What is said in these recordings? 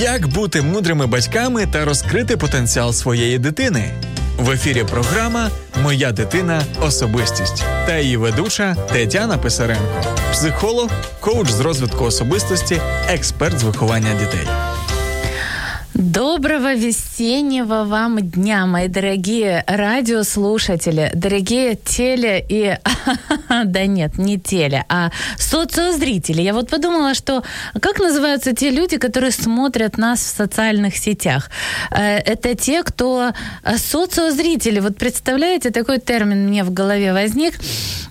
Як бути мудрими батьками та розкрити потенціал своєї дитини? В ефірі програма Моя дитина особистість та її ведуча Тетяна Писаренко, психолог, коуч з розвитку особистості, експерт з виховання дітей. Доброго весеннего вам дня, мои дорогие радиослушатели, дорогие теле и... да нет, не теле, а социозрители. Я вот подумала, что как называются те люди, которые смотрят нас в социальных сетях? Э, это те, кто э, социозрители. Вот представляете, такой термин мне в голове возник.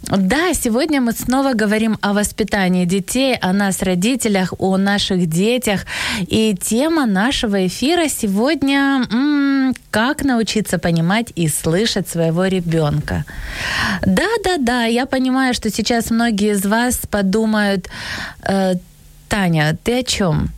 Да, сегодня мы снова говорим о воспитании детей, о нас, родителях, о наших детях. И тема нашего эфира сегодня м- «Как научиться понимать и слышать своего ребенка». Да-да-да, я понимаю, что сейчас многие из вас подумают, э, Таня, ты о чем?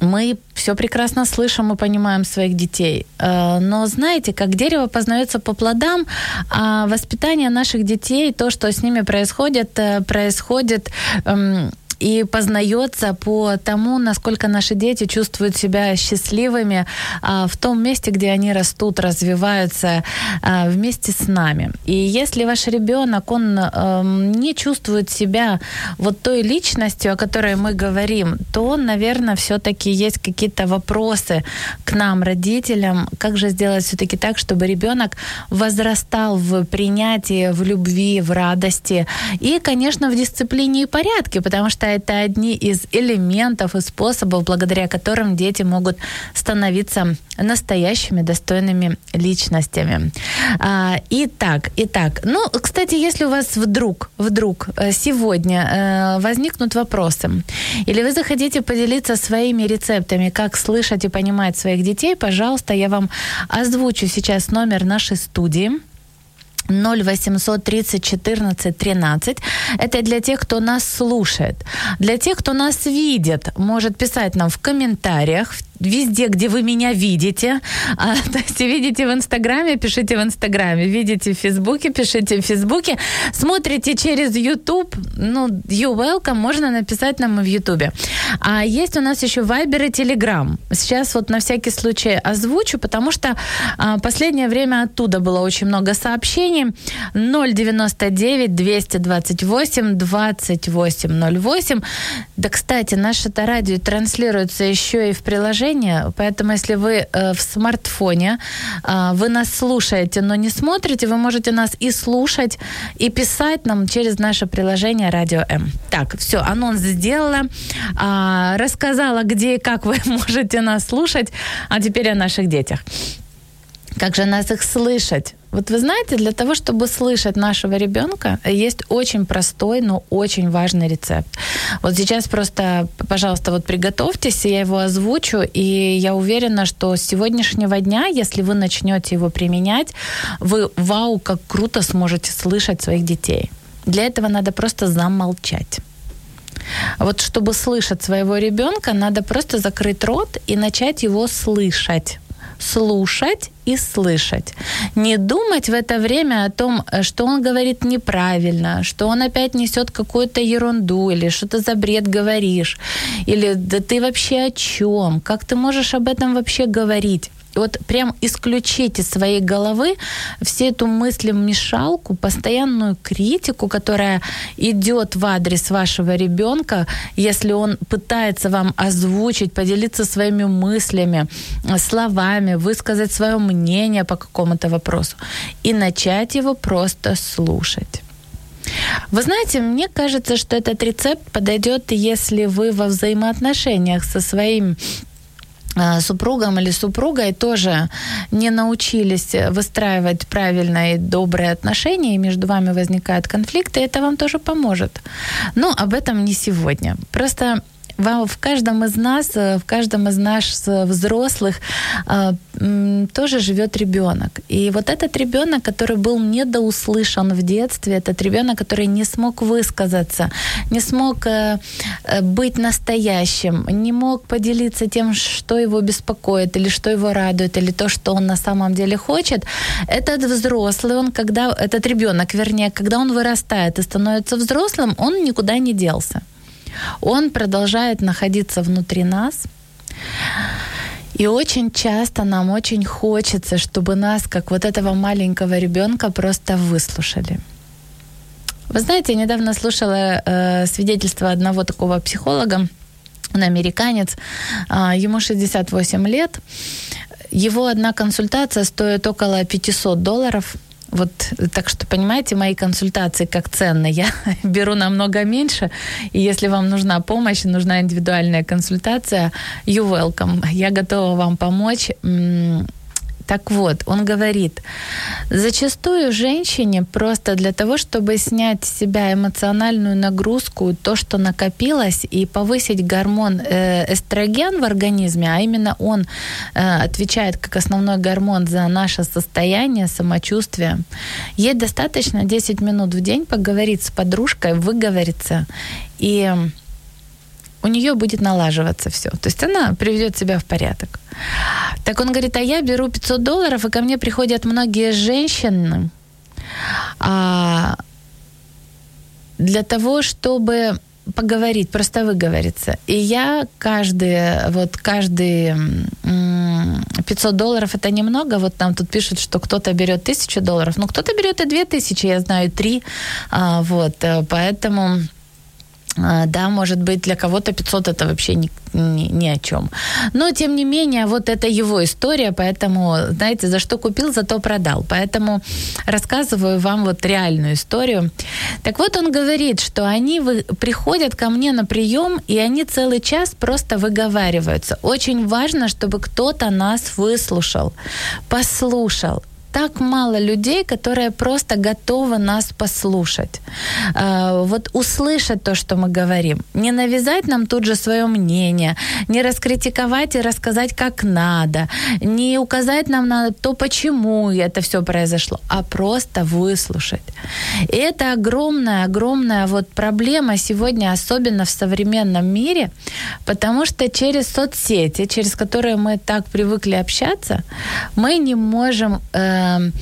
мы все прекрасно слышим и понимаем своих детей. Э, но знаете, как дерево познается по плодам, а воспитание наших детей, то, что с ними происходит, э, происходит эм, и познается по тому, насколько наши дети чувствуют себя счастливыми а, в том месте, где они растут, развиваются а, вместе с нами. И если ваш ребенок, он а, не чувствует себя вот той личностью, о которой мы говорим, то, наверное, все-таки есть какие-то вопросы к нам, родителям, как же сделать все-таки так, чтобы ребенок возрастал в принятии, в любви, в радости и, конечно, в дисциплине и порядке, потому что это одни из элементов и способов, благодаря которым дети могут становиться настоящими достойными личностями. А, итак, итак, ну, кстати, если у вас вдруг, вдруг э, сегодня э, возникнут вопросы, или вы захотите поделиться своими рецептами, как слышать и понимать своих детей, пожалуйста, я вам озвучу сейчас номер нашей студии. 0800 30 14 13. Это для тех, кто нас слушает. Для тех, кто нас видит, может писать нам в комментариях, в везде, где вы меня видите. А, то есть видите в Инстаграме, пишите в Инстаграме. Видите в Фейсбуке, пишите в Фейсбуке. Смотрите через YouTube, ну, you welcome, можно написать нам в Ютубе. А есть у нас еще Viber и Telegram. Сейчас вот на всякий случай озвучу, потому что а, последнее время оттуда было очень много сообщений. 099 228 2808. Да, кстати, наше радио транслируется еще и в приложении приложение, поэтому если вы э, в смартфоне, э, вы нас слушаете, но не смотрите, вы можете нас и слушать, и писать нам через наше приложение Радио М. Так, все, анонс сделала, э, рассказала, где и как вы можете нас слушать, а теперь о наших детях. Как же нас их слышать? Вот вы знаете, для того, чтобы слышать нашего ребенка, есть очень простой, но очень важный рецепт. Вот сейчас просто, пожалуйста, вот приготовьтесь, я его озвучу, и я уверена, что с сегодняшнего дня, если вы начнете его применять, вы, вау, как круто сможете слышать своих детей. Для этого надо просто замолчать. Вот чтобы слышать своего ребенка, надо просто закрыть рот и начать его слышать слушать и слышать. Не думать в это время о том, что он говорит неправильно, что он опять несет какую-то ерунду, или что ты за бред говоришь, или да ты вообще о чем, как ты можешь об этом вообще говорить вот прям исключить из своей головы всю эту мысль-мешалку, постоянную критику, которая идет в адрес вашего ребенка, если он пытается вам озвучить, поделиться своими мыслями, словами, высказать свое мнение по какому-то вопросу и начать его просто слушать. Вы знаете, мне кажется, что этот рецепт подойдет, если вы во взаимоотношениях со своим супругом или супругой тоже не научились выстраивать правильные и добрые отношения, и между вами возникают конфликты, это вам тоже поможет. Но об этом не сегодня. Просто в каждом из нас, э, в каждом из нас э, взрослых э, тоже живет ребенок. И вот этот ребенок, который был недоуслышан в детстве, этот ребенок, который не смог высказаться, не смог быть настоящим, не мог поделиться тем, что его беспокоит, или что его радует, или то, что он на самом деле хочет, этот взрослый, он когда, этот ребенок, вернее, когда он вырастает и становится взрослым, он никуда не делся он продолжает находиться внутри нас. И очень часто нам очень хочется, чтобы нас, как вот этого маленького ребенка, просто выслушали. Вы знаете, я недавно слушала э, свидетельство одного такого психолога, он американец, э, ему 68 лет. Его одна консультация стоит около 500 долларов – вот так что, понимаете, мои консультации как ценные. Я беру намного меньше. И если вам нужна помощь, нужна индивидуальная консультация, you welcome. Я готова вам помочь. Так вот, он говорит, зачастую женщине просто для того, чтобы снять с себя эмоциональную нагрузку, то, что накопилось, и повысить гормон э, эстроген в организме, а именно он э, отвечает как основной гормон за наше состояние, самочувствие, ей достаточно 10 минут в день поговорить с подружкой, выговориться и у нее будет налаживаться все. То есть она приведет себя в порядок. Так он говорит, а я беру 500 долларов, и ко мне приходят многие женщины а, для того, чтобы поговорить, просто выговориться. И я каждый, вот каждый 500 долларов это немного, вот там тут пишут, что кто-то берет 1000 долларов, но кто-то берет и 2000, я знаю, 3, а, вот, э, поэтому да, может быть, для кого-то 500 это вообще ни, ни, ни о чем. Но, тем не менее, вот это его история, поэтому, знаете, за что купил, зато продал. Поэтому рассказываю вам вот реальную историю. Так вот, он говорит, что они вы, приходят ко мне на прием, и они целый час просто выговариваются. Очень важно, чтобы кто-то нас выслушал, послушал, так мало людей, которые просто готовы нас послушать. А, вот услышать то, что мы говорим. Не навязать нам тут же свое мнение, не раскритиковать и рассказать, как надо, не указать нам на то, почему это все произошло, а просто выслушать. И это огромная, огромная вот проблема сегодня, особенно в современном мире, потому что через соцсети, через которые мы так привыкли общаться, мы не можем э, Эм,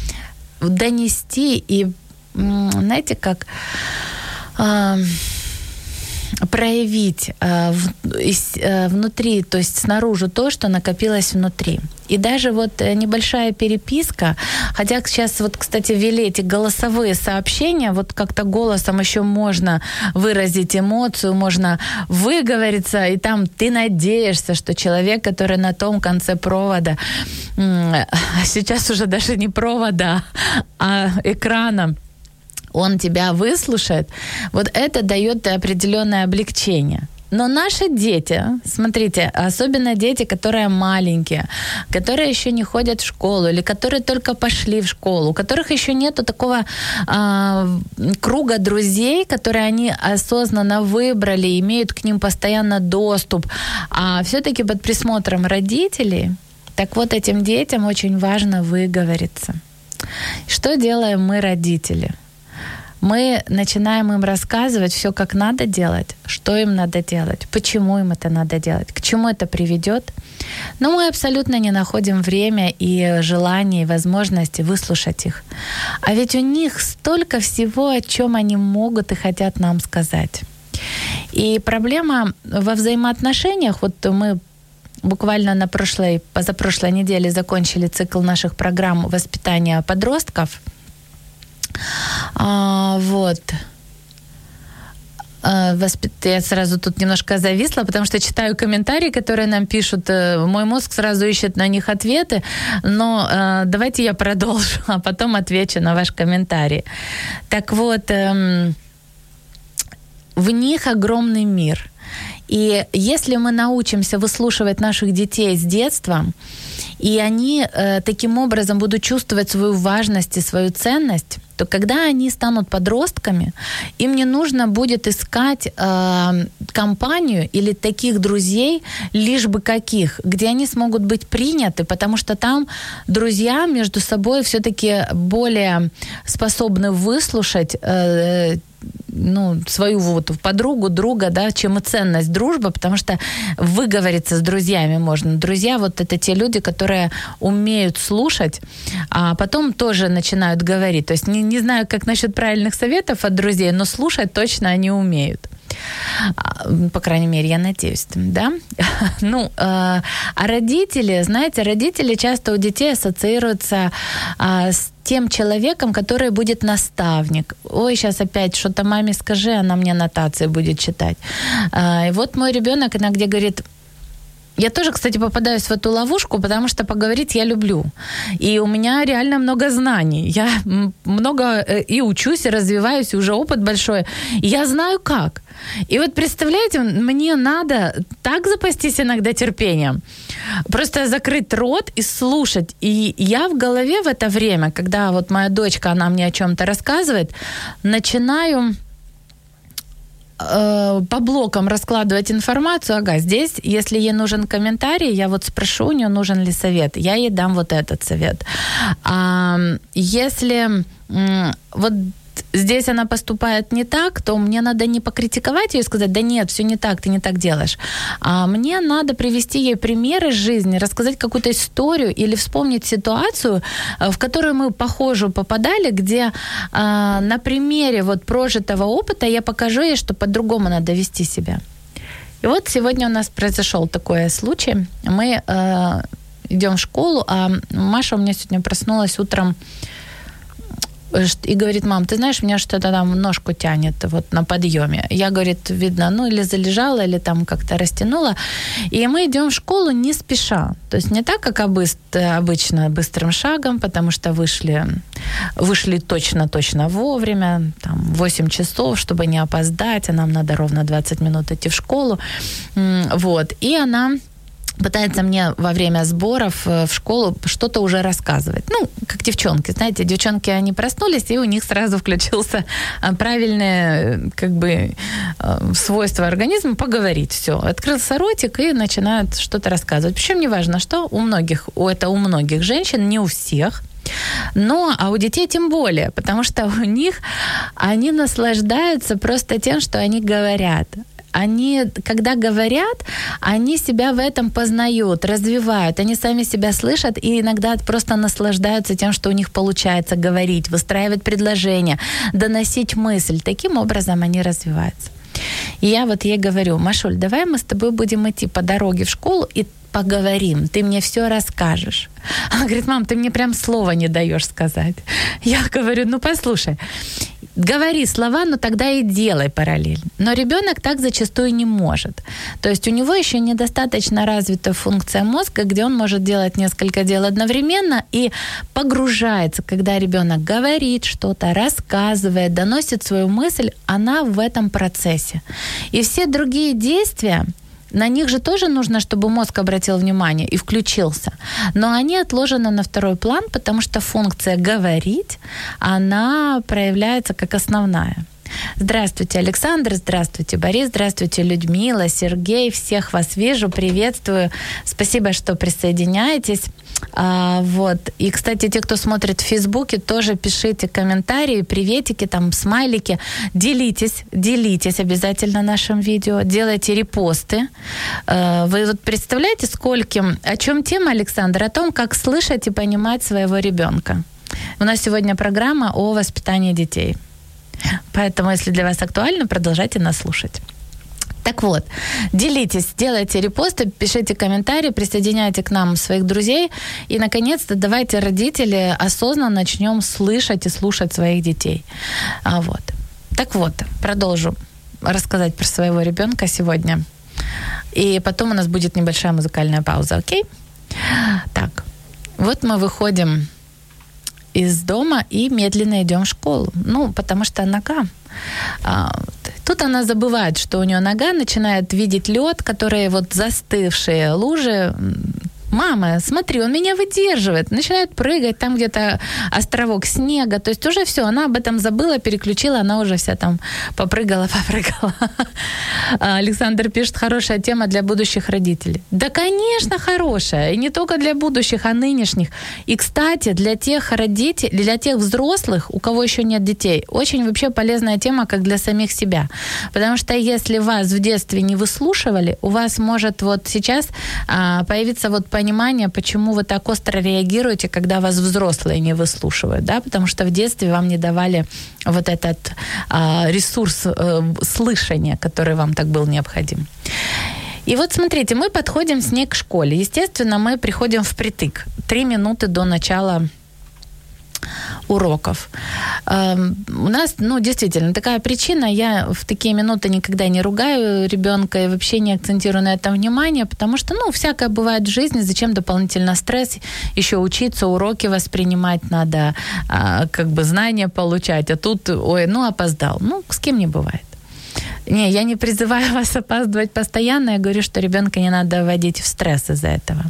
донести и, знаете, как эм, проявить э, э, внутри, то есть снаружи то, что накопилось внутри. И даже вот э, небольшая переписка, хотя сейчас вот, кстати, ввели эти голосовые сообщения, вот как-то голосом еще можно выразить эмоцию, можно выговориться, и там ты надеешься, что человек, который на том конце провода, сейчас уже даже не провода, а экрана, он тебя выслушает, вот это дает определенное облегчение. Но наши дети, смотрите, особенно дети, которые маленькие, которые еще не ходят в школу или которые только пошли в школу, у которых еще нету такого э, круга друзей, которые они осознанно выбрали, имеют к ним постоянно доступ, а все-таки под присмотром родителей, так вот этим детям очень важно выговориться. Что делаем мы, родители? Мы начинаем им рассказывать все, как надо делать, что им надо делать, почему им это надо делать, к чему это приведет. Но мы абсолютно не находим время и желания, и возможности выслушать их. А ведь у них столько всего, о чем они могут и хотят нам сказать. И проблема во взаимоотношениях, вот мы буквально на прошлой, позапрошлой неделе закончили цикл наших программ воспитания подростков – а, вот. А, я сразу тут немножко зависла, потому что читаю комментарии, которые нам пишут. Э, мой мозг сразу ищет на них ответы. Но э, давайте я продолжу, а потом отвечу на ваш комментарий. Так вот, эм, в них огромный мир. И если мы научимся выслушивать наших детей с детства, и они э, таким образом будут чувствовать свою важность и свою ценность, то когда они станут подростками, им не нужно будет искать э, компанию или таких друзей, лишь бы каких, где они смогут быть приняты, потому что там друзья между собой все-таки более способны выслушать э, ну, свою вот подругу, друга, да, чем и ценность дружбы, потому что выговориться с друзьями можно. Друзья вот это те люди, которые умеют слушать, а потом тоже начинают говорить. То есть не, не знаю, как насчет правильных советов от друзей, но слушать точно они умеют. А, по крайней мере, я надеюсь, да? Ну, э, а родители, знаете, родители часто у детей ассоциируются а, с тем человеком, который будет наставник. Ой, сейчас опять что-то маме скажи, она мне нотации будет читать. А, и вот мой ребенок иногда говорит, я тоже, кстати, попадаюсь в эту ловушку, потому что поговорить я люблю. И у меня реально много знаний. Я много э, и учусь, и развиваюсь, и уже опыт большой. И я знаю как. И вот представляете, мне надо так запастись иногда терпением. Просто закрыть рот и слушать. И я в голове в это время, когда вот моя дочка, она мне о чем-то рассказывает, начинаю Э, по блокам раскладывать информацию, ага, здесь, если ей нужен комментарий, я вот спрошу у нее, нужен ли совет, я ей дам вот этот совет. А, если вот здесь она поступает не так, то мне надо не покритиковать ее и сказать, да нет, все не так, ты не так делаешь. А мне надо привести ей примеры жизни, рассказать какую-то историю или вспомнить ситуацию, э, в которую мы похожу попадали, где а, на примере вот прожитого опыта я покажу ей, что по-другому надо вести себя. И вот сегодня у нас произошел такой случай. Мы э, идем в школу, а Маша у меня сегодня проснулась утром и говорит, мам, ты знаешь, меня что-то там ножку тянет вот на подъеме. Я, говорит, видно, ну или залежала, или там как-то растянула. И мы идем в школу не спеша. То есть не так, как обычно, быстрым шагом, потому что вышли, вышли точно-точно вовремя, там 8 часов, чтобы не опоздать, а нам надо ровно 20 минут идти в школу. Вот. И она пытается мне во время сборов э, в школу что-то уже рассказывать. Ну, как девчонки, знаете, девчонки, они проснулись, и у них сразу включился э, правильное, э, как бы, свойство организма поговорить. Все, открылся ротик и начинают что-то рассказывать. Причем неважно, что у многих, это у многих женщин, не у всех, но, а у детей тем более, потому что у них они наслаждаются просто тем, что они говорят они, когда говорят, они себя в этом познают, развивают, они сами себя слышат и иногда просто наслаждаются тем, что у них получается говорить, выстраивать предложения, доносить мысль. Таким образом они развиваются. И я вот ей говорю, Машуль, давай мы с тобой будем идти по дороге в школу и поговорим, ты мне все расскажешь. Она говорит, мам, ты мне прям слова не даешь сказать. Я говорю, ну послушай, говори слова, но тогда и делай параллель. Но ребенок так зачастую не может. То есть у него еще недостаточно развита функция мозга, где он может делать несколько дел одновременно и погружается, когда ребенок говорит что-то, рассказывает, доносит свою мысль, она в этом процессе. И все другие действия, на них же тоже нужно, чтобы мозг обратил внимание и включился. Но они отложены на второй план, потому что функция говорить, она проявляется как основная. Здравствуйте, Александр, здравствуйте, Борис, здравствуйте, Людмила, Сергей, всех вас вижу, приветствую. Спасибо, что присоединяетесь. А, вот. И, кстати, те, кто смотрит в Фейсбуке, тоже пишите комментарии, приветики, там, смайлики. Делитесь, делитесь обязательно нашим видео, делайте репосты. А, вы вот представляете, скольким... О чем тема, Александр? О том, как слышать и понимать своего ребенка. У нас сегодня программа о воспитании детей. Поэтому, если для вас актуально, продолжайте нас слушать. Так вот, делитесь, делайте репосты, пишите комментарии, присоединяйте к нам своих друзей. И, наконец-то, давайте, родители, осознанно начнем слышать и слушать своих детей. А вот. Так вот, продолжу рассказать про своего ребенка сегодня. И потом у нас будет небольшая музыкальная пауза, окей? Так, вот мы выходим из дома и медленно идем в школу. Ну, потому что нога. А, тут она забывает, что у нее нога, начинает видеть лед, которые вот застывшие лужи, мама, смотри, он меня выдерживает. Начинает прыгать, там где-то островок снега. То есть уже все, она об этом забыла, переключила, она уже вся там попрыгала, попрыгала. А, Александр пишет, хорошая тема для будущих родителей. Да, конечно, хорошая. И не только для будущих, а нынешних. И, кстати, для тех родителей, для тех взрослых, у кого еще нет детей, очень вообще полезная тема, как для самих себя. Потому что если вас в детстве не выслушивали, у вас может вот сейчас а, появиться вот понимание, почему вы так остро реагируете, когда вас взрослые не выслушивают, да, потому что в детстве вам не давали вот этот а, ресурс а, слышания, который вам так был необходим. И вот смотрите, мы подходим с ней к школе. Естественно, мы приходим впритык. Три минуты до начала уроков. Эм, у нас, ну, действительно, такая причина. Я в такие минуты никогда не ругаю ребенка и вообще не акцентирую на этом внимание, потому что, ну, всякое бывает в жизни. Зачем дополнительно стресс? Еще учиться, уроки воспринимать надо, а, как бы знания получать. А тут, ой, ну, опоздал. Ну, с кем не бывает. Не, я не призываю вас опаздывать постоянно. Я говорю, что ребенка не надо вводить в стресс из-за этого.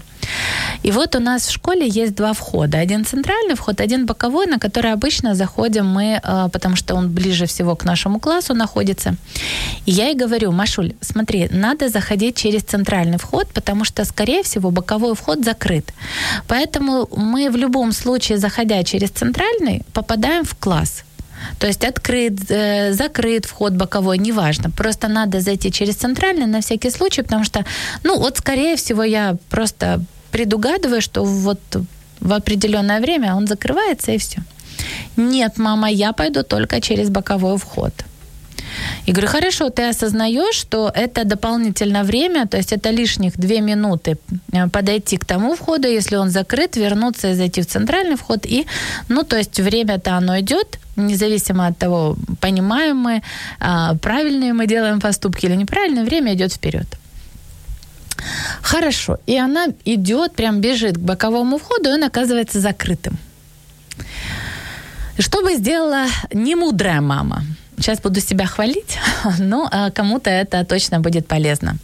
И вот у нас в школе есть два входа. Один центральный вход, один боковой, на который обычно заходим мы, э, потому что он ближе всего к нашему классу находится. И я ей говорю, Машуль, смотри, надо заходить через центральный вход, потому что, скорее всего, боковой вход закрыт. Поэтому мы в любом случае, заходя через центральный, попадаем в класс. То есть открыт, э, закрыт вход боковой, неважно. Просто надо зайти через центральный на всякий случай, потому что, ну, вот, скорее всего, я просто предугадываю, что вот в определенное время он закрывается и все. Нет, мама, я пойду только через боковой вход. И говорю, хорошо, ты осознаешь, что это дополнительное время, то есть это лишних две минуты э, подойти к тому входу, если он закрыт, вернуться и зайти в центральный вход. И, ну, то есть время-то оно идет, независимо от того, понимаем мы, а, правильные мы делаем поступки или неправильные, время идет вперед. Хорошо. И она идет, прям бежит к боковому входу, и он оказывается закрытым. Что бы сделала немудрая мама? Сейчас буду себя хвалить, но а, кому-то это точно будет полезно.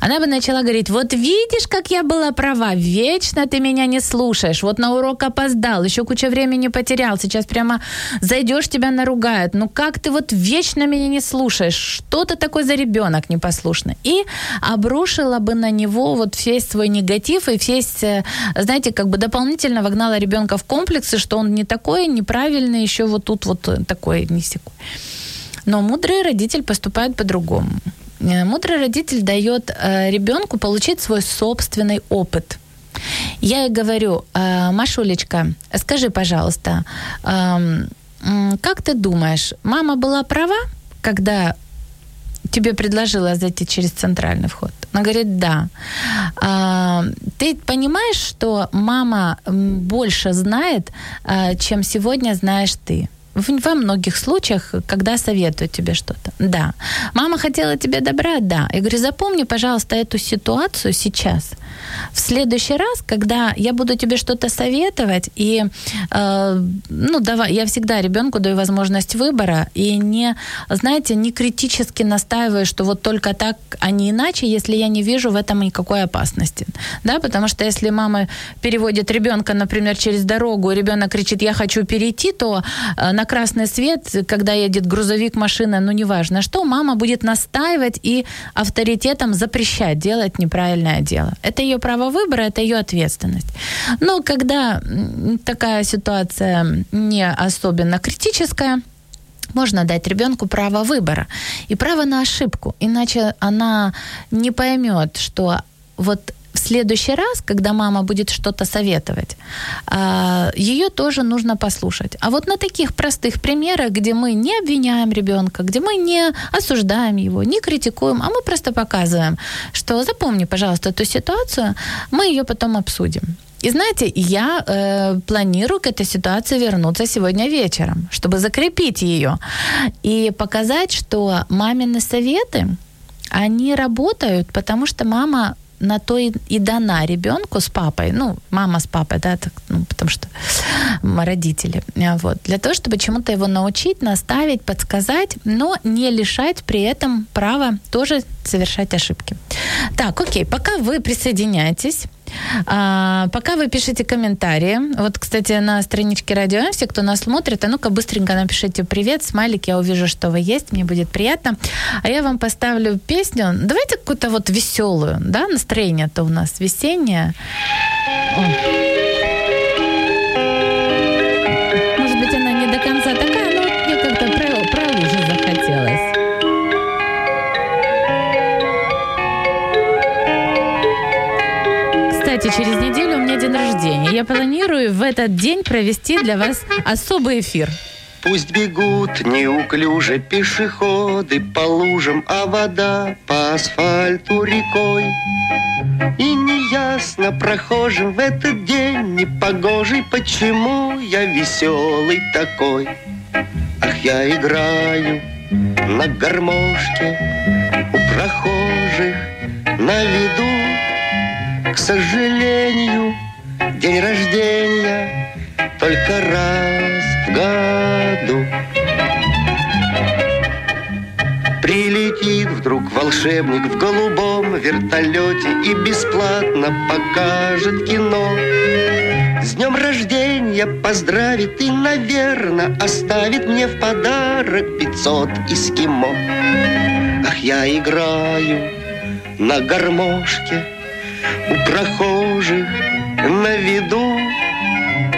Она бы начала говорить, вот видишь, как я была права, вечно ты меня не слушаешь, вот на урок опоздал, еще куча времени потерял, сейчас прямо зайдешь, тебя наругают, ну как ты вот вечно меня не слушаешь, что ты такой за ребенок непослушный? И обрушила бы на него вот весь свой негатив и весь, э, знаете, как бы дополнительно вогнала ребенка в комплексы, что он не такой, неправильный, еще вот тут вот такой, не секунд. Но мудрый родитель поступает по-другому. Э, мудрый родитель дает э, ребенку получить свой собственный опыт. Я ей говорю, э, Машулечка, скажи, пожалуйста, э, как ты думаешь, мама была права, когда тебе предложила зайти через центральный вход? Она говорит, да. А, ты понимаешь, что мама больше знает, чем сегодня знаешь ты? Во многих случаях, когда советуют тебе что-то. Да. Мама хотела тебе добра? Да. Я говорю, запомни, пожалуйста, эту ситуацию сейчас. В следующий раз, когда я буду тебе что-то советовать, и, э, ну, давай, я всегда ребенку даю возможность выбора, и не, знаете, не критически настаиваю, что вот только так, а не иначе, если я не вижу в этом никакой опасности. Да, потому что если мама переводит ребенка, например, через дорогу, ребенок кричит, я хочу перейти, то э, на красный свет, когда едет грузовик, машина, ну неважно что, мама будет настаивать и авторитетом запрещать делать неправильное дело. Это ее право выбора, это ее ответственность. Но когда такая ситуация не особенно критическая, можно дать ребенку право выбора и право на ошибку, иначе она не поймет, что вот в следующий раз, когда мама будет что-то советовать, а, ее тоже нужно послушать. А вот на таких простых примерах, где мы не обвиняем ребенка, где мы не осуждаем его, не критикуем, а мы просто показываем, что запомни, пожалуйста, эту ситуацию, мы ее потом обсудим. И знаете, я э, планирую к этой ситуации вернуться сегодня вечером, чтобы закрепить ее и показать, что мамины советы, они работают, потому что мама на то и, и дана ребенку с папой, ну, мама с папой, да, так, ну, потому что родители, вот, для того, чтобы чему-то его научить, наставить, подсказать, но не лишать при этом права тоже совершать ошибки. Так, окей, пока вы присоединяетесь, а, пока вы пишете комментарии, вот, кстати, на страничке Радио все, кто нас смотрит, а ну-ка быстренько напишите привет, смайлик, я увижу, что вы есть, мне будет приятно. А я вам поставлю песню, давайте какую-то вот веселую, да, настроение-то у нас весеннее. О. планирую в этот день провести для вас особый эфир. Пусть бегут неуклюже пешеходы по лужам, а вода по асфальту рекой. И неясно прохожим в этот день непогожий, почему я веселый такой. Ах, я играю на гармошке у прохожих на виду. К сожалению, день рождения только раз в году. Прилетит вдруг волшебник в голубом вертолете и бесплатно покажет кино. С днем рождения поздравит и, наверное, оставит мне в подарок 500 эскимо. Ах, я играю на гармошке у прохожих на виду.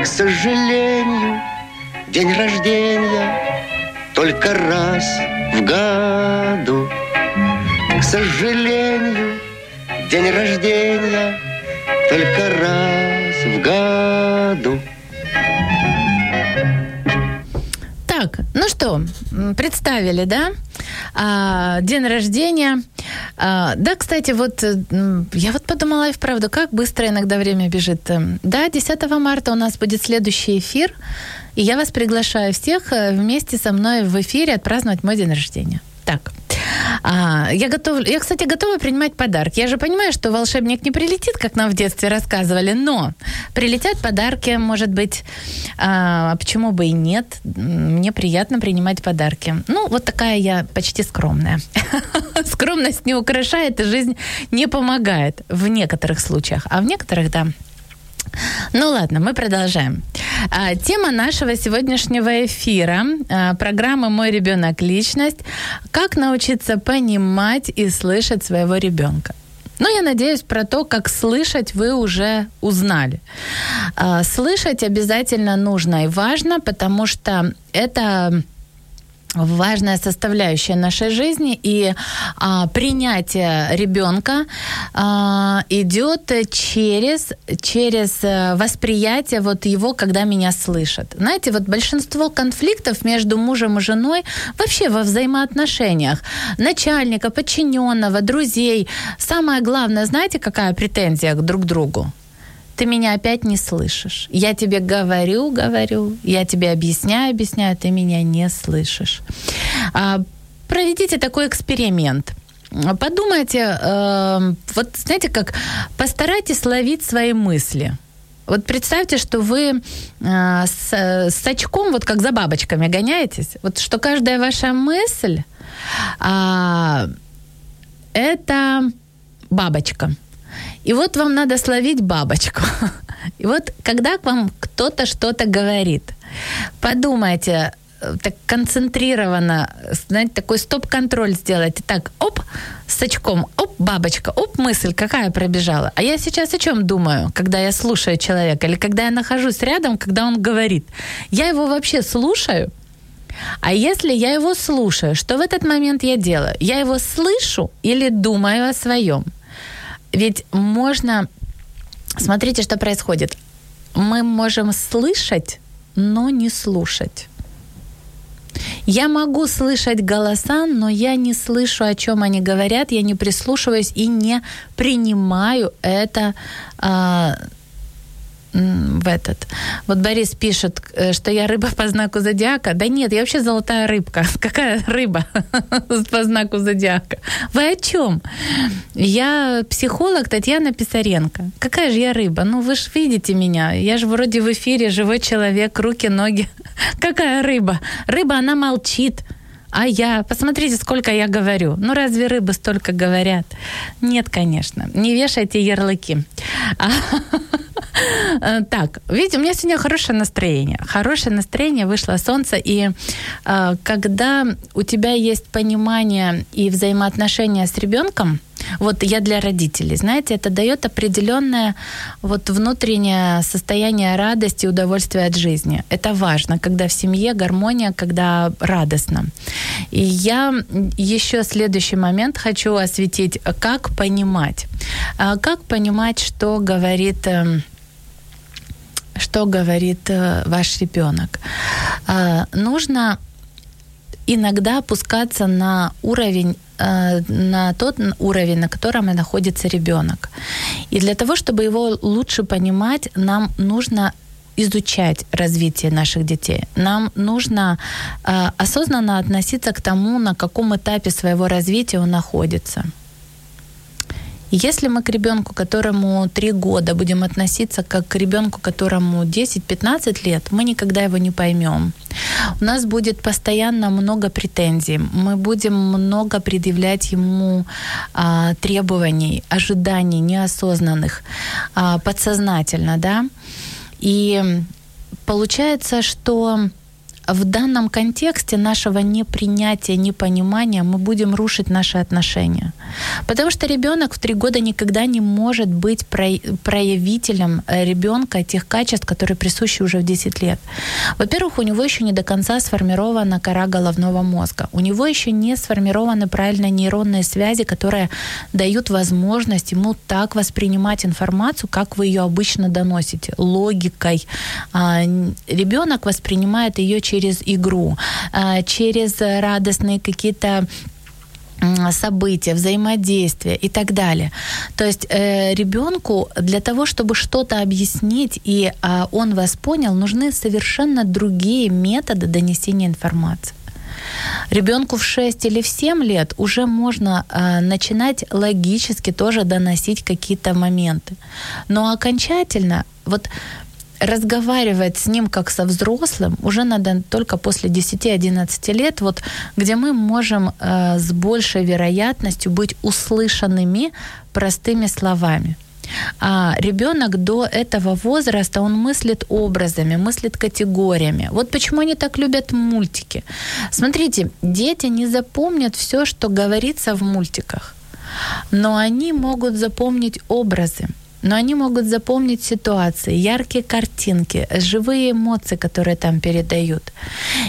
К сожалению, день рождения только раз в году. К сожалению, день рождения только раз в году. Так, ну что, представили, да? А, день рождения. А, да, кстати, вот э, я вот подумала и вправду, как быстро иногда время бежит. Эм, Да, 10 марта у нас будет следующий эфир, и я вас приглашаю всех э, вместе со мной в эфире отпраздновать мой день рождения. Так, а, я готова, я, кстати, готова принимать подарки. Я же понимаю, что волшебник не прилетит, как нам в детстве рассказывали, но прилетят подарки, может быть, а, почему бы и нет. Мне приятно принимать подарки. Ну, вот такая я почти скромная. Скромность не украшает, и жизнь не помогает в некоторых случаях, а в некоторых, да, ну ладно, мы продолжаем. А, тема нашего сегодняшнего эфира, а, программы «Мой ребенок. Личность». Как научиться понимать и слышать своего ребенка. Ну, я надеюсь, про то, как слышать, вы уже узнали. А, Слышать обязательно нужно и важно, потому что это важная составляющая нашей жизни, и а, принятие ребенка а, идет через, через э, восприятие вот его, когда меня слышат. Знаете, вот большинство конфликтов между мужем и женой вообще во взаимоотношениях начальника, подчиненного, друзей. Самое главное, знаете, какая претензия друг к другу? Ты меня опять не слышишь. Я тебе говорю, говорю, я тебе объясняю, объясняю, ты меня не слышишь. А, проведите такой эксперимент. Подумайте, э, вот знаете, как постарайтесь ловить свои мысли. Вот представьте, что вы э, с, с очком, вот как за бабочками гоняетесь, вот что каждая ваша мысль а, это бабочка. И вот вам надо словить бабочку. И вот когда к вам кто-то что-то говорит, подумайте, э, так концентрированно, знаете, такой стоп-контроль сделайте. Так, оп, с очком, оп, бабочка, оп, мысль какая пробежала. А я сейчас о чем думаю, когда я слушаю человека, или когда я нахожусь рядом, когда он говорит. Я его вообще слушаю, а если я его слушаю, что в этот момент я делаю? Я его слышу или думаю о своем? Ведь можно... Смотрите, что происходит. Мы можем слышать, но не слушать. Я могу слышать голоса, но я не слышу, о чем они говорят, я не прислушиваюсь и не принимаю это а, в этот. Вот Борис пишет, э, что я рыба по знаку зодиака. Да нет, я вообще золотая рыбка. Какая рыба по знаку зодиака? Вы о чем? Я психолог Татьяна Писаренко. Какая же я рыба? Ну вы же видите меня. Я же вроде в эфире живой человек, руки, ноги. Какая рыба? Рыба, она молчит. А я, посмотрите, сколько я говорю. Ну, разве рыбы столько говорят? Нет, конечно. Не вешайте ярлыки. А, так, видите, у меня сегодня хорошее настроение. Хорошее настроение, вышло солнце, и а, когда у тебя есть понимание и взаимоотношения с ребенком, вот я для родителей, знаете, это дает определенное вот внутреннее состояние радости и удовольствия от жизни. Это важно, когда в семье гармония, когда радостно. И я еще следующий момент хочу осветить, как понимать. А, как понимать, что говорит эм, что говорит э, ваш ребенок. А, нужно иногда опускаться на уровень э, на тот уровень, на котором находится ребенок. И для того, чтобы его лучше понимать, нам нужно изучать развитие наших детей. Нам нужно э, осознанно относиться к тому, на каком этапе своего развития он находится. Если мы к ребенку, которому 3 года, будем относиться как к ребенку, которому 10-15 лет, мы никогда его не поймем. У нас будет постоянно много претензий, мы будем много предъявлять ему а, требований, ожиданий неосознанных, а, подсознательно, да. И получается, что в данном контексте нашего непринятия, непонимания мы будем рушить наши отношения. Потому что ребенок в три года никогда не может быть проявителем э, ребенка тех качеств, которые присущи уже в 10 лет. Во-первых, у него еще не до конца сформирована кора головного мозга. У него еще не сформированы правильно нейронные связи, которые дают возможность ему так воспринимать информацию, как вы ее обычно доносите, логикой. А, ребенок воспринимает ее через через игру, а, через радостные какие-то события, взаимодействия и так далее. То есть э, ребенку для того, чтобы что-то объяснить и э, он вас понял, нужны совершенно другие методы донесения информации. Ребенку в 6 или в 7 лет уже можно э, начинать логически тоже доносить какие-то моменты. Но окончательно, вот разговаривать с ним как со взрослым уже надо только после 10-11 лет, вот, где мы можем э, с большей вероятностью быть услышанными простыми словами. А ребенок до этого возраста, он мыслит образами, мыслит категориями. Вот почему они так любят мультики. Смотрите, дети не запомнят все, что говорится в мультиках, но они могут запомнить образы но они могут запомнить ситуации, яркие картинки, живые эмоции, которые там передают.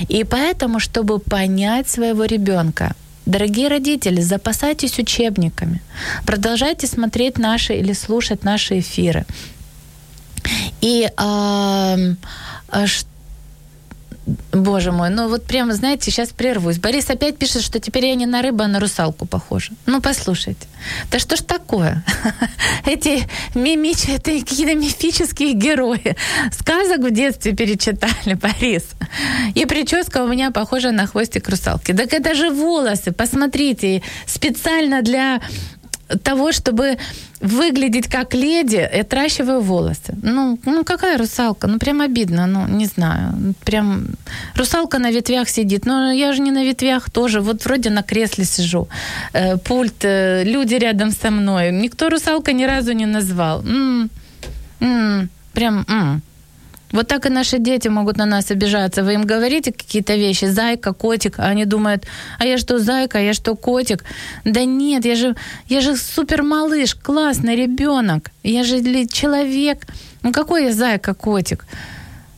И поэтому, чтобы понять своего ребенка, Дорогие родители, запасайтесь учебниками, продолжайте смотреть наши или слушать наши эфиры. И э, Боже мой, ну вот прямо, знаете, сейчас прервусь. Борис опять пишет, что теперь я не на рыбу, а на русалку похожа. Ну, послушайте. Да что ж такое? Эти мимичи, это какие-то мифические герои. Сказок в детстве перечитали, Борис. И прическа у меня похожа на хвостик русалки. Так это же волосы, посмотрите. Специально для того, чтобы выглядеть как леди, я отращиваю волосы. Ну, ну какая русалка? Ну, прям обидно, ну, не знаю. Прям русалка на ветвях сидит. Но я же не на ветвях тоже. Вот вроде на кресле сижу. Э, пульт, э, люди рядом со мной. Никто русалка ни разу не назвал. М-м, м-м, прям... М-м. Вот так и наши дети могут на нас обижаться. Вы им говорите какие-то вещи, зайка, котик, а они думают, а я что, зайка, я что, котик? Да нет, я же, я же супер малыш, классный ребенок, я же человек. Ну какой я зайка, котик?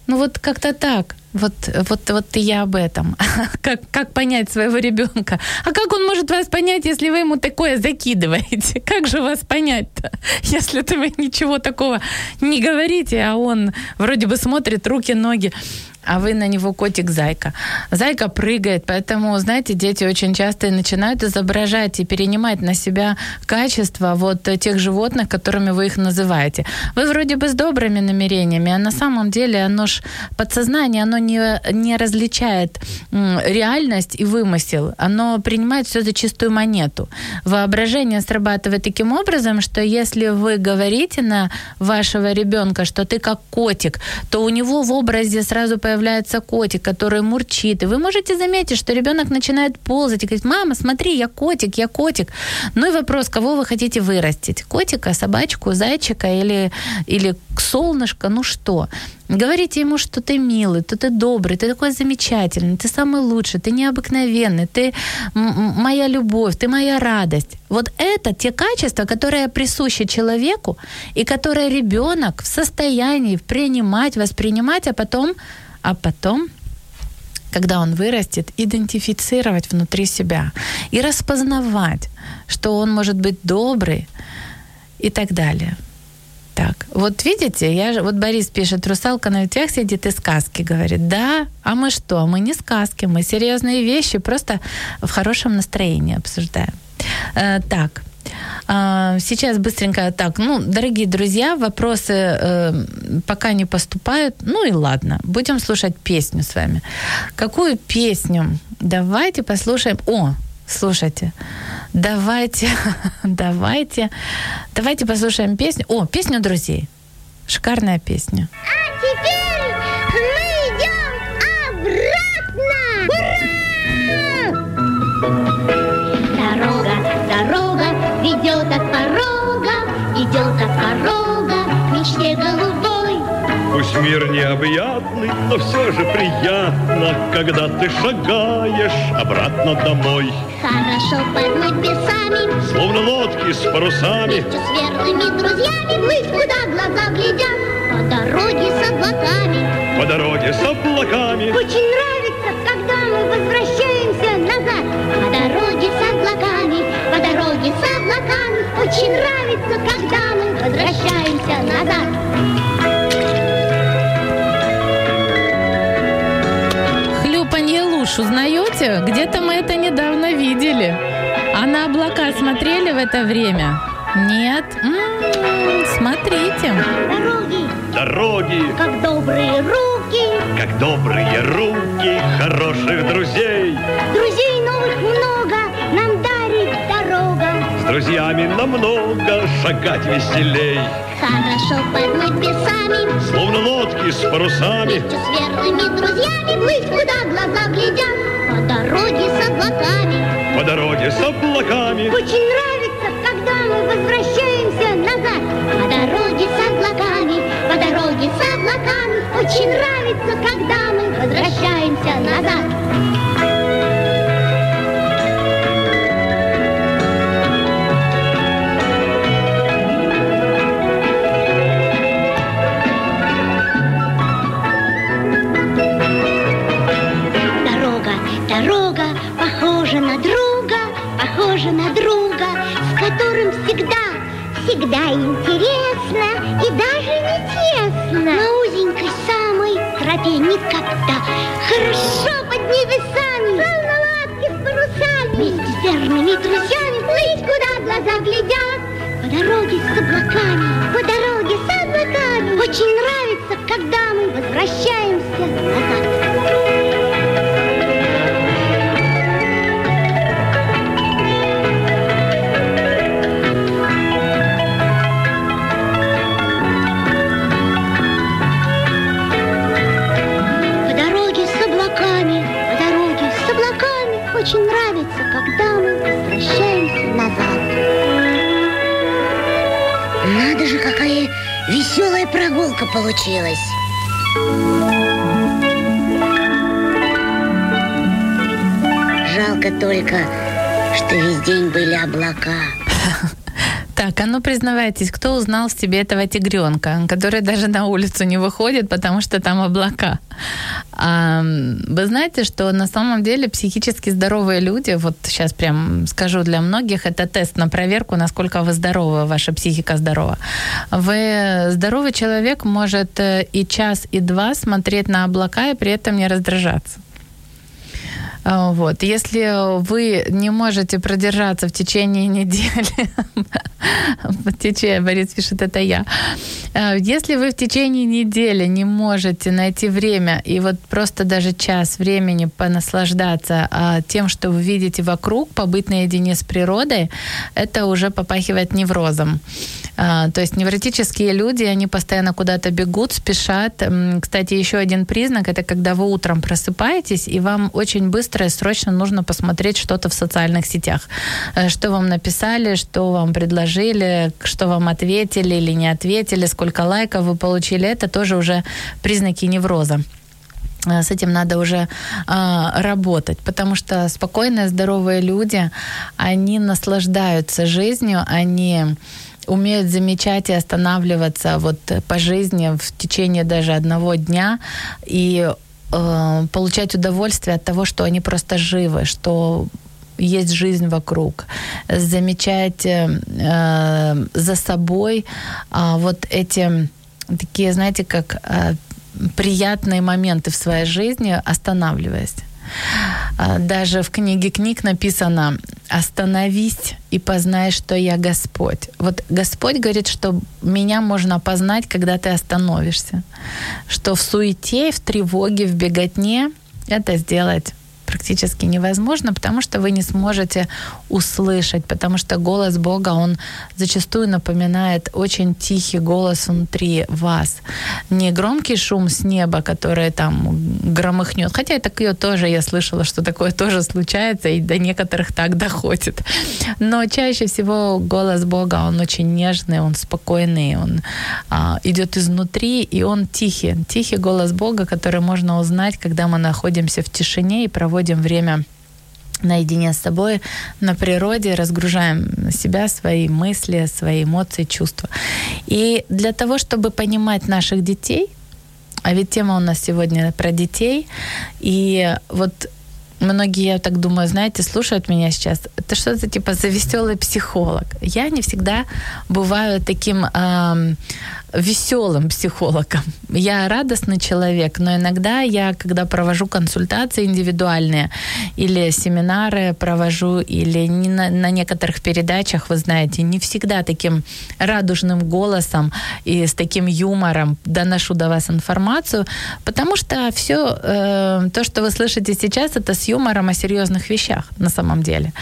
Ну вот как-то так. Вот, вот, вот я об этом. как, как понять своего ребенка? А как он может вас понять, если вы ему такое закидываете? Как же вас понять-то, если вы ничего такого не говорите, а он вроде бы смотрит руки, ноги а вы на него котик-зайка. Зайка прыгает, поэтому, знаете, дети очень часто начинают изображать и перенимать на себя качества вот тех животных, которыми вы их называете. Вы вроде бы с добрыми намерениями, а на самом деле оно ж подсознание, оно не, не различает реальность и вымысел. Оно принимает все за чистую монету. Воображение срабатывает таким образом, что если вы говорите на вашего ребенка, что ты как котик, то у него в образе сразу появляется появляется котик, который мурчит, и вы можете заметить, что ребенок начинает ползать и говорит, мама, смотри, я котик, я котик. Ну и вопрос, кого вы хотите вырастить? Котика, собачку, зайчика или, или солнышко, ну что? Говорите ему, что ты милый, что ты добрый, ты такой замечательный, ты самый лучший, ты необыкновенный, ты моя любовь, ты моя радость. Вот это те качества, которые присущи человеку и которые ребенок в состоянии принимать, воспринимать, а потом, а потом когда он вырастет, идентифицировать внутри себя и распознавать, что он может быть добрый и так далее. Так, вот видите, я же, вот Борис пишет, русалка на ветвях сидит и сказки говорит. Да, а мы что? Мы не сказки, мы серьезные вещи, просто в хорошем настроении обсуждаем. Э, так, Сейчас быстренько так, ну, дорогие друзья, вопросы э, пока не поступают. Ну и ладно, будем слушать песню с вами. Какую песню? Давайте послушаем. О, слушайте, Давайте, давайте, давайте послушаем песню. О, песню друзей. Шикарная песня. А теперь мечте голубой. Пусть мир необъятный, но все же приятно, когда ты шагаешь обратно домой. Хорошо подмыть бесами, Словно лодки с парусами, вместе с верными друзьями, плыть, куда глаза глядят, по дороге с облаками. по дороге с облаками. Очень нравится, когда мы возвращаемся по дороге с облаками. Очень нравится, когда мы возвращаемся назад. Хлюпанье луж узнаете? Где-то мы это недавно видели. А на облака смотрели в это время? Нет? М-м, смотрите. Дороги, Дороги, как добрые руки, как добрые руки хороших друзей. друзей новых много. С друзьями намного шагать веселей. Хорошо подмыть бесами, Словно лодки с парусами, вместе с верными друзьями, плыть, куда глаза глядят, по дороге с облаками. по дороге с облаками. Очень нравится, когда мы возвращаемся назад, по дороге с облаками, по дороге с облаками. Очень нравится, когда мы возвращаемся назад. Всегда, всегда интересно и даже не тесно. На узенькой самой тропе никогда, хорошо под небесами, словно лодки с парусами. Вместе с верными друзьями плыть, куда глаза глядят, по дороге с облаками, по дороге с облаками. Очень нравится, когда мы возвращаемся назад. Прогулка получилась. Жалко только, что весь день были облака. Так, а ну признавайтесь, кто узнал в себе этого тигренка, который даже на улицу не выходит, потому что там облака? Вы знаете, что на самом деле психически здоровые люди, вот сейчас прям скажу для многих, это тест на проверку, насколько вы здоровы, ваша психика здорова. Вы здоровый человек может э, и час, и два смотреть на облака и при этом не раздражаться. А, Вот. Если вы не можете продержаться в течение недели, в течение, Борис пишет, это я. А, Если вы в течение недели не можете найти время и вот просто даже час времени понаслаждаться а, тем, что вы видите вокруг, побыть наедине с природой, это уже попахивает неврозом. А, то есть невротические люди, они постоянно куда-то бегут, спешат. Кстати, еще один признак – это когда вы утром просыпаетесь, и вам очень быстро и срочно нужно посмотреть что-то в социальных сетях. Э, Что вам написали, что вам предложили, что вам ответили или не ответили, сколько лайков вы получили. Это тоже уже признаки невроза. Э, С этим надо уже а, работать, потому что спокойные, здоровые люди, они наслаждаются жизнью, они умеют замечать и останавливаться вот по жизни в течение даже одного дня и э, получать удовольствие от того, что они просто живы, что есть жизнь вокруг, замечать э, э, за собой а, вот эти такие, знаете, как э, приятные моменты в своей жизни, останавливаясь. А, Даже в книге книг написано «Остановись и познай, что я Господь». Вот Господь говорит, что меня можно познать, когда ты остановишься. Что в суете, в тревоге, в беготне это сделать практически невозможно, потому что вы не сможете услышать, потому что голос Бога, он зачастую напоминает очень тихий голос внутри вас. Не громкий шум с неба, который там громыхнет, хотя и такое тоже я слышала, что такое тоже случается, и до некоторых так доходит. Но чаще всего голос Бога, он очень нежный, он спокойный, он а, идет изнутри, и он тихий. Тихий голос Бога, который можно узнать, когда мы находимся в тишине и проводим время наедине с собой на природе, разгружаем себя, свои мысли, свои эмоции, чувства. И для того, чтобы понимать наших детей, а ведь тема у нас сегодня про детей, и вот Многие, я так думаю, знаете, слушают меня сейчас. Это что-то типа за веселый психолог. Я не всегда бываю таким эм, веселым психологом. Я радостный человек, но иногда я, когда провожу консультации индивидуальные или семинары провожу, или не на, на некоторых передачах, вы знаете, не всегда таким радужным голосом и с таким юмором доношу до вас информацию, потому что все э, то, что вы слышите сейчас, это с юмором о серьезных вещах на самом деле.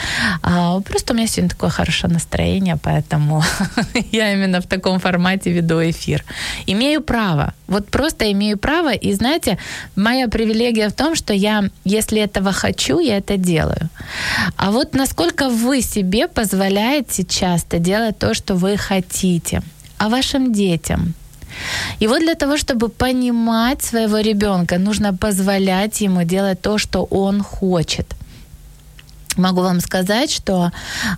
А, просто у меня сегодня такое хорошее настроение, поэтому я именно в таком формате веду эфир. Имею право, вот просто имею право, и знаете, моя привилегия в том, что я, если этого хочу, я это делаю. А вот насколько вы себе позволяете часто делать то, что вы хотите, а вашим детям – и вот для того, чтобы понимать своего ребенка, нужно позволять ему делать то, что он хочет. Могу вам сказать, что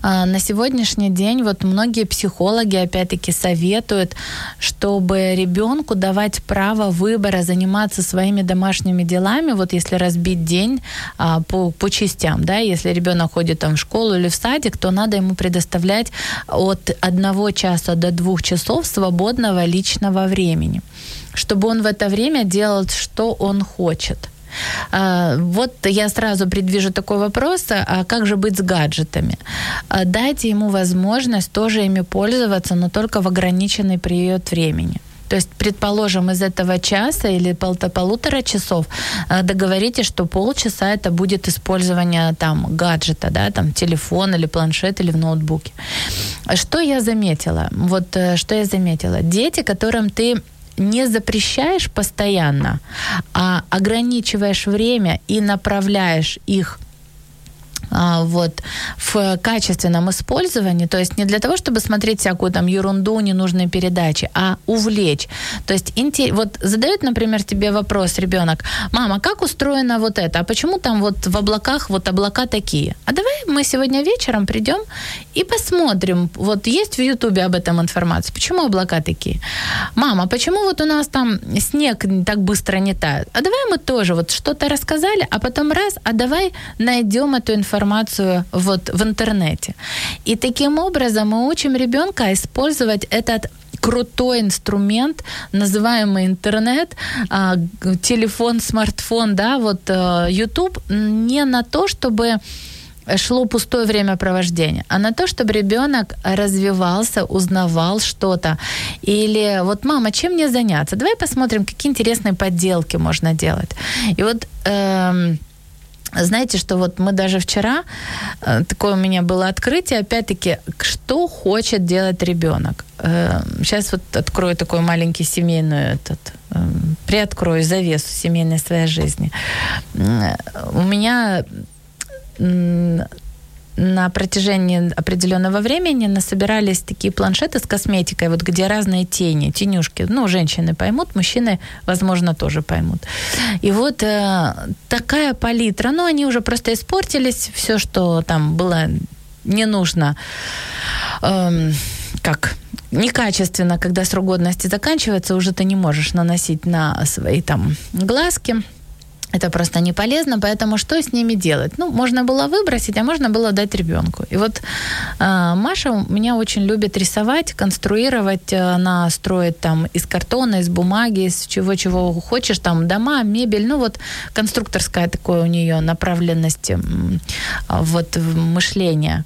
э, на сегодняшний день вот многие психологи опять-таки советуют, чтобы ребенку давать право выбора заниматься своими домашними делами, вот если разбить день э, по, по частям, да, если ребенок ходит там в школу или в садик, то надо ему предоставлять от одного часа до двух часов свободного личного времени, чтобы он в это время делал, что он хочет. А, Вот я сразу предвижу такой вопрос, а как же быть с гаджетами? А, Дайте ему возможность тоже ими пользоваться, но только в ограниченный период времени. То есть, предположим, из этого часа или пол- полутора часов договоритесь, что полчаса это будет использование там гаджета, да, там телефон или планшет или в ноутбуке. Что я заметила? Вот э, что я заметила? Дети, которым ты не запрещаешь постоянно, а ограничиваешь время и направляешь их вот, в качественном использовании, то есть не для того, чтобы смотреть всякую там ерунду, ненужные передачи, а увлечь. То есть вот задает, например, тебе вопрос ребенок, мама, как устроено вот это, а почему там вот в облаках вот облака такие? А давай мы сегодня вечером придем и посмотрим, вот есть в Ютубе об этом информация, почему облака такие? Мама, почему вот у нас там снег так быстро не тает? А давай мы тоже вот что-то рассказали, а потом раз, а давай найдем эту информацию вот в интернете. И таким образом мы учим ребенка использовать этот крутой инструмент, называемый интернет, а, телефон, смартфон, да, вот э, YouTube, не на то, чтобы шло пустое времяпровождение, а на то, чтобы ребенок развивался, узнавал что-то. Или вот, мама, чем мне заняться? Давай посмотрим, какие интересные подделки можно делать. И вот эм, знаете, что вот мы даже вчера, э, такое у меня было открытие, опять-таки, что хочет делать ребенок. Э, сейчас вот открою такой маленький семейную этот, э, приоткрою завесу семейной своей жизни. У меня на протяжении определенного времени насобирались такие планшеты с косметикой, вот где разные тени, тенюшки. Ну, женщины поймут, мужчины, возможно, тоже поймут. И вот э, такая палитра, ну, они уже просто испортились, все, что там было не нужно, эм, как некачественно, когда срок годности заканчивается, уже ты не можешь наносить на свои там глазки. Это просто не полезно, поэтому что с ними делать? Ну, можно было выбросить, а можно было дать ребенку. И вот э, Маша меня очень любит рисовать, конструировать. Э, Она строит там из картона, из бумаги, из чего-чего хочешь, там дома, мебель. Ну, вот конструкторская такое у нее направленность а, вот мышление.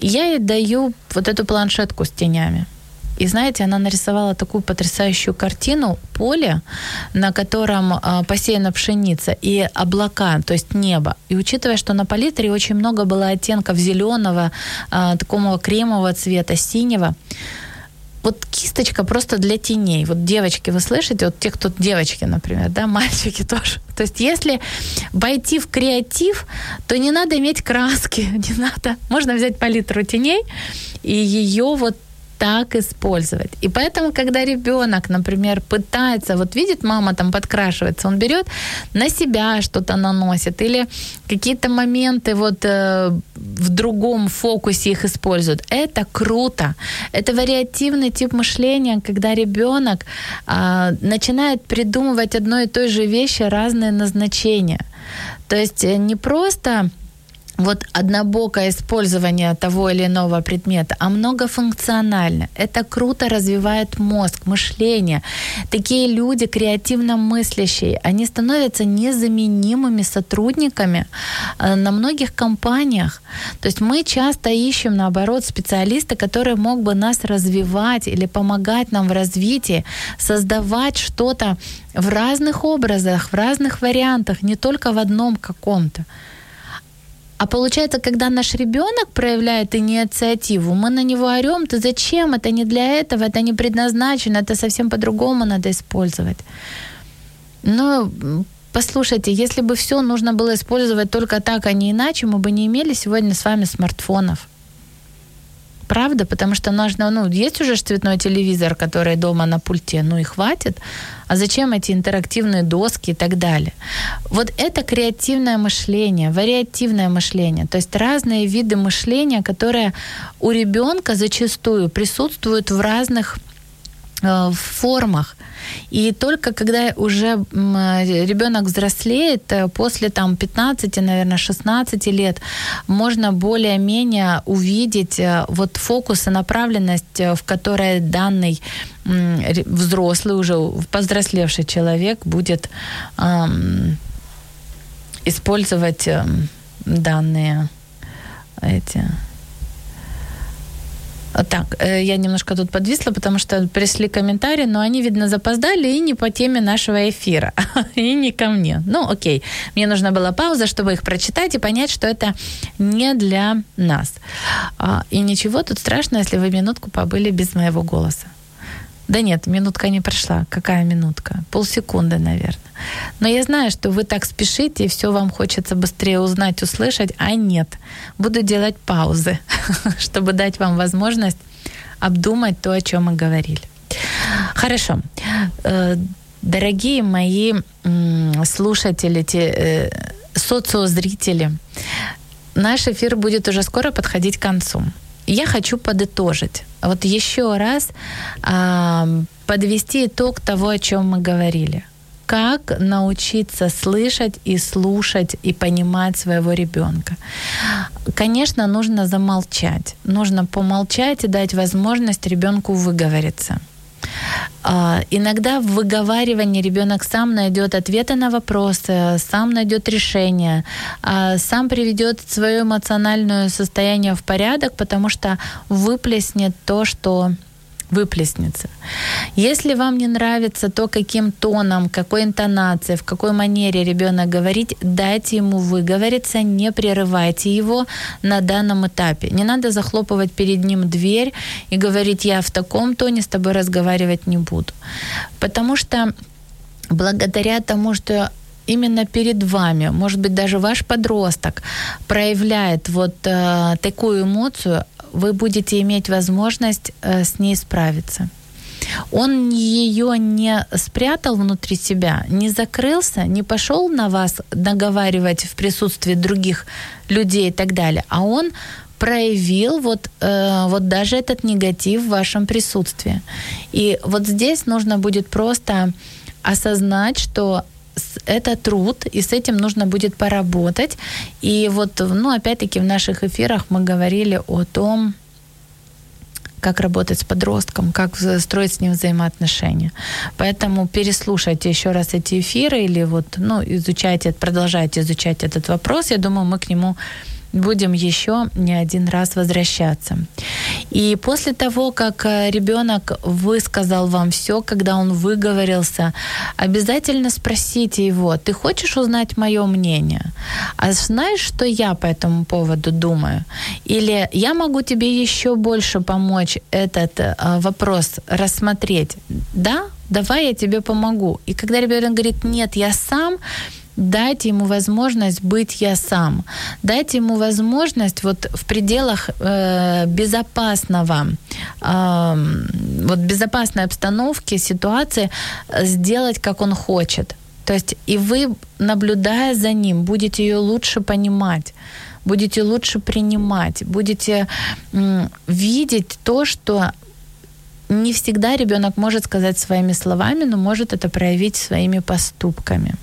Я ей даю вот эту планшетку с тенями. И знаете, она нарисовала такую потрясающую картину поле, на котором а, посеяна пшеница и облака, то есть небо. И учитывая, что на палитре очень много было оттенков зеленого, а, такого кремового цвета, синего, вот кисточка просто для теней. Вот девочки, вы слышите, вот те, кто девочки, например, да, мальчики тоже. То есть если войти в креатив, то не надо иметь краски, не надо. Можно взять палитру теней и ее вот так использовать. И поэтому, когда ребенок, например, пытается, вот видит, мама там подкрашивается, он берет на себя что-то наносит или какие-то моменты вот э, в другом фокусе их используют. Это круто. Это вариативный тип мышления, когда ребенок э, начинает придумывать одной и той же вещи разные назначения. То есть э, не просто вот однобокое использование того или иного предмета, а многофункционально. Это круто развивает мозг, мышление. Такие люди, креативно мыслящие, они становятся незаменимыми сотрудниками э, на многих компаниях. То есть мы часто ищем, наоборот, специалиста, который мог бы нас развивать или помогать нам в развитии, создавать что-то в разных образах, в разных вариантах, не только в одном каком-то. А получается, когда наш ребенок проявляет инициативу, мы на него орем, то зачем? Это не для этого, это не предназначено, это совсем по-другому надо использовать. Но послушайте, если бы все нужно было использовать только так, а не иначе, мы бы не имели сегодня с вами смартфонов. Правда? Потому что нужно, ну, есть уже цветной телевизор, который дома на пульте, ну и хватит. А зачем эти интерактивные доски и так далее? Вот это креативное мышление, вариативное мышление, то есть разные виды мышления, которые у ребенка зачастую присутствуют в разных э, формах. И только когда уже ребенок взрослеет, э, после там 15, наверное, 16 лет, можно более-менее увидеть э, вот фокус и направленность, э, в которой данный взрослый, уже повзрослевший человек будет ам, использовать эм, данные эти так, э, я немножко тут подвисла, потому что пришли комментарии, но они, видно, запоздали и не по теме нашего эфира, и не ко мне. Ну, окей, мне нужна была пауза, чтобы их прочитать и понять, что это не для нас. А, И ничего тут страшного, если вы минутку побыли без моего голоса. Да нет, минутка не прошла. Какая минутка? Полсекунды, наверное. Но я знаю, что вы так спешите, и все вам хочется быстрее узнать, услышать, а нет. Буду делать паузы, чтобы дать вам возможность обдумать то, о чем мы говорили. Хорошо. Э, Дорогие мои слушатели, те, э, социозрители, наш эфир будет уже скоро подходить к концу. Я хочу подытожить. Вот еще раз а, подвести итог того, о чем мы говорили. Как научиться слышать и слушать и понимать своего ребенка? Конечно, нужно замолчать. Нужно помолчать и дать возможность ребенку выговориться. А, Иногда в выговаривании ребенок сам найдет ответы на вопросы, сам найдет решение, а, сам приведет свое эмоциональное состояние в порядок, потому что выплеснет то, что выплеснется. Если вам не нравится то, каким тоном, какой интонацией, в какой манере ребенок говорит, дайте ему выговориться, не прерывайте его на данном этапе. Не надо захлопывать перед ним дверь и говорить, я в таком тоне с тобой разговаривать не буду. Потому что благодаря тому, что именно перед вами, может быть, даже ваш подросток проявляет вот э, такую эмоцию, вы будете иметь возможность э, с ней справиться. Он ее не спрятал внутри себя, не закрылся, не пошел на вас наговаривать в присутствии других людей и так далее, а он проявил вот, э, вот даже этот негатив в вашем присутствии. И вот здесь нужно будет просто осознать, что это труд, и с этим нужно будет поработать. И вот, ну, опять-таки в наших эфирах мы говорили о том, как работать с подростком, как строить с ним взаимоотношения. Поэтому переслушайте еще раз эти эфиры или вот, ну, изучайте, продолжайте изучать этот вопрос. Я думаю, мы к нему будем еще не один раз возвращаться. И после того, как э, ребенок высказал вам все, когда он выговорился, обязательно спросите его, ты хочешь узнать мое мнение? А знаешь, что я по этому поводу думаю? Или я могу тебе еще больше помочь этот э, вопрос рассмотреть? Да? Давай я тебе помогу. И когда ребенок говорит, нет, я сам, дайте ему возможность быть я сам, дайте ему возможность вот в пределах э, безопасного, э, вот безопасной обстановки, ситуации сделать, как он хочет. То есть и вы, наблюдая за ним, будете ее лучше понимать будете лучше принимать, будете м, видеть то, что не всегда ребенок может сказать своими словами, но может это проявить своими поступками.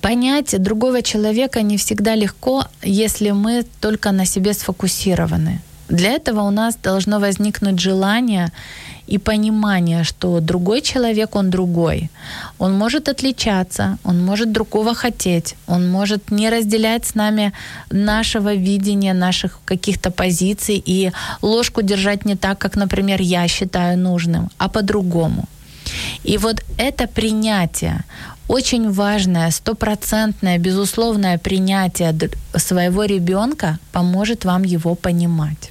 Понять другого человека не всегда легко, если мы только на себе сфокусированы. Для этого у нас должно возникнуть желание и понимание, что другой человек, он другой. Он может отличаться, он может другого хотеть, он может не разделять с нами нашего видения, наших каких-то позиций и ложку держать не так, как, например, я считаю нужным, а по-другому. И вот это принятие, очень важное, стопроцентное, безусловное принятие своего ребенка поможет вам его понимать.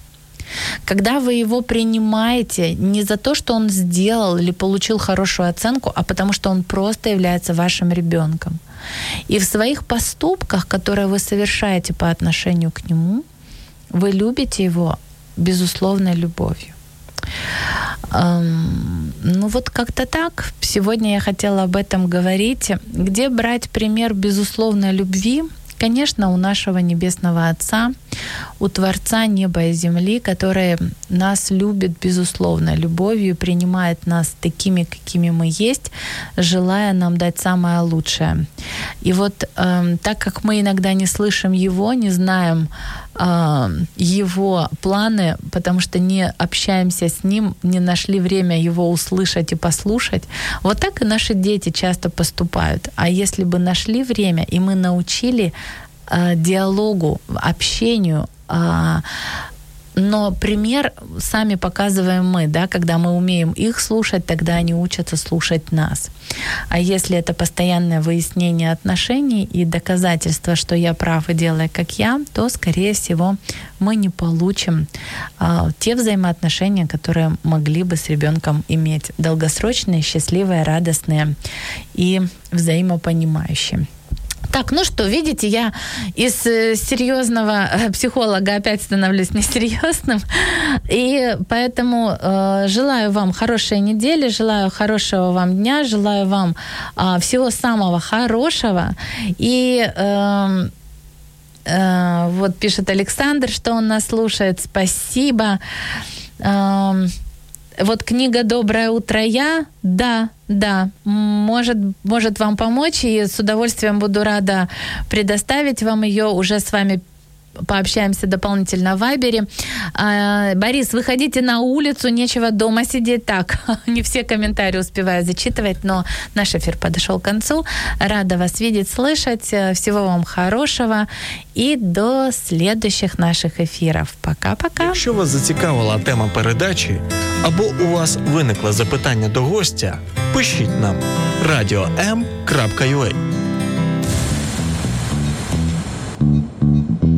Когда вы его принимаете не за то, что он сделал или получил хорошую оценку, а потому что он просто является вашим ребенком. И в своих поступках, которые вы совершаете по отношению к нему, вы любите его безусловной любовью. Ну вот как-то так. Сегодня я хотела об этом говорить. Где брать пример безусловной любви? Конечно, у нашего Небесного Отца, у Творца неба и земли, который нас любит безусловно любовью, принимает нас такими, какими мы есть, желая нам дать самое лучшее. И вот э, так как мы иногда не слышим Его, не знаем Его планы, потому что не общаемся с Ним, не нашли время Его услышать и послушать, вот так и наши дети часто поступают. А если бы нашли время, и мы научили э, диалогу, общению, э, но пример сами показываем мы, да, когда мы умеем их слушать, тогда они учатся слушать нас. А если это постоянное выяснение отношений и доказательство, что я прав и делаю как я, то, скорее всего, мы не получим а, те взаимоотношения, которые могли бы с ребенком иметь долгосрочные, счастливые, радостные и взаимопонимающие. Так, ну что, видите, я из э, серьезного э, психолога опять становлюсь несерьезным. И поэтому э, желаю вам хорошей недели, желаю хорошего вам дня, желаю вам э, всего самого хорошего. И э, э, вот пишет Александр, что он нас слушает. Спасибо. Э, вот книга «Доброе утро, я», да, да, может, может вам помочь, и с удовольствием буду рада предоставить вам ее. Уже с вами пообщаемся дополнительно в Вайбере. А, Борис, выходите на улицу, нечего дома сидеть. Так, не все комментарии успеваю зачитывать, но наш эфир подошел к концу. Рада вас видеть, слышать. Всего вам хорошего и до следующих наших ефірів. Пока-пока. Якщо вас зацікавила тема передачі або у вас виникло запитання до гостя, пишіть нам radio.m.ua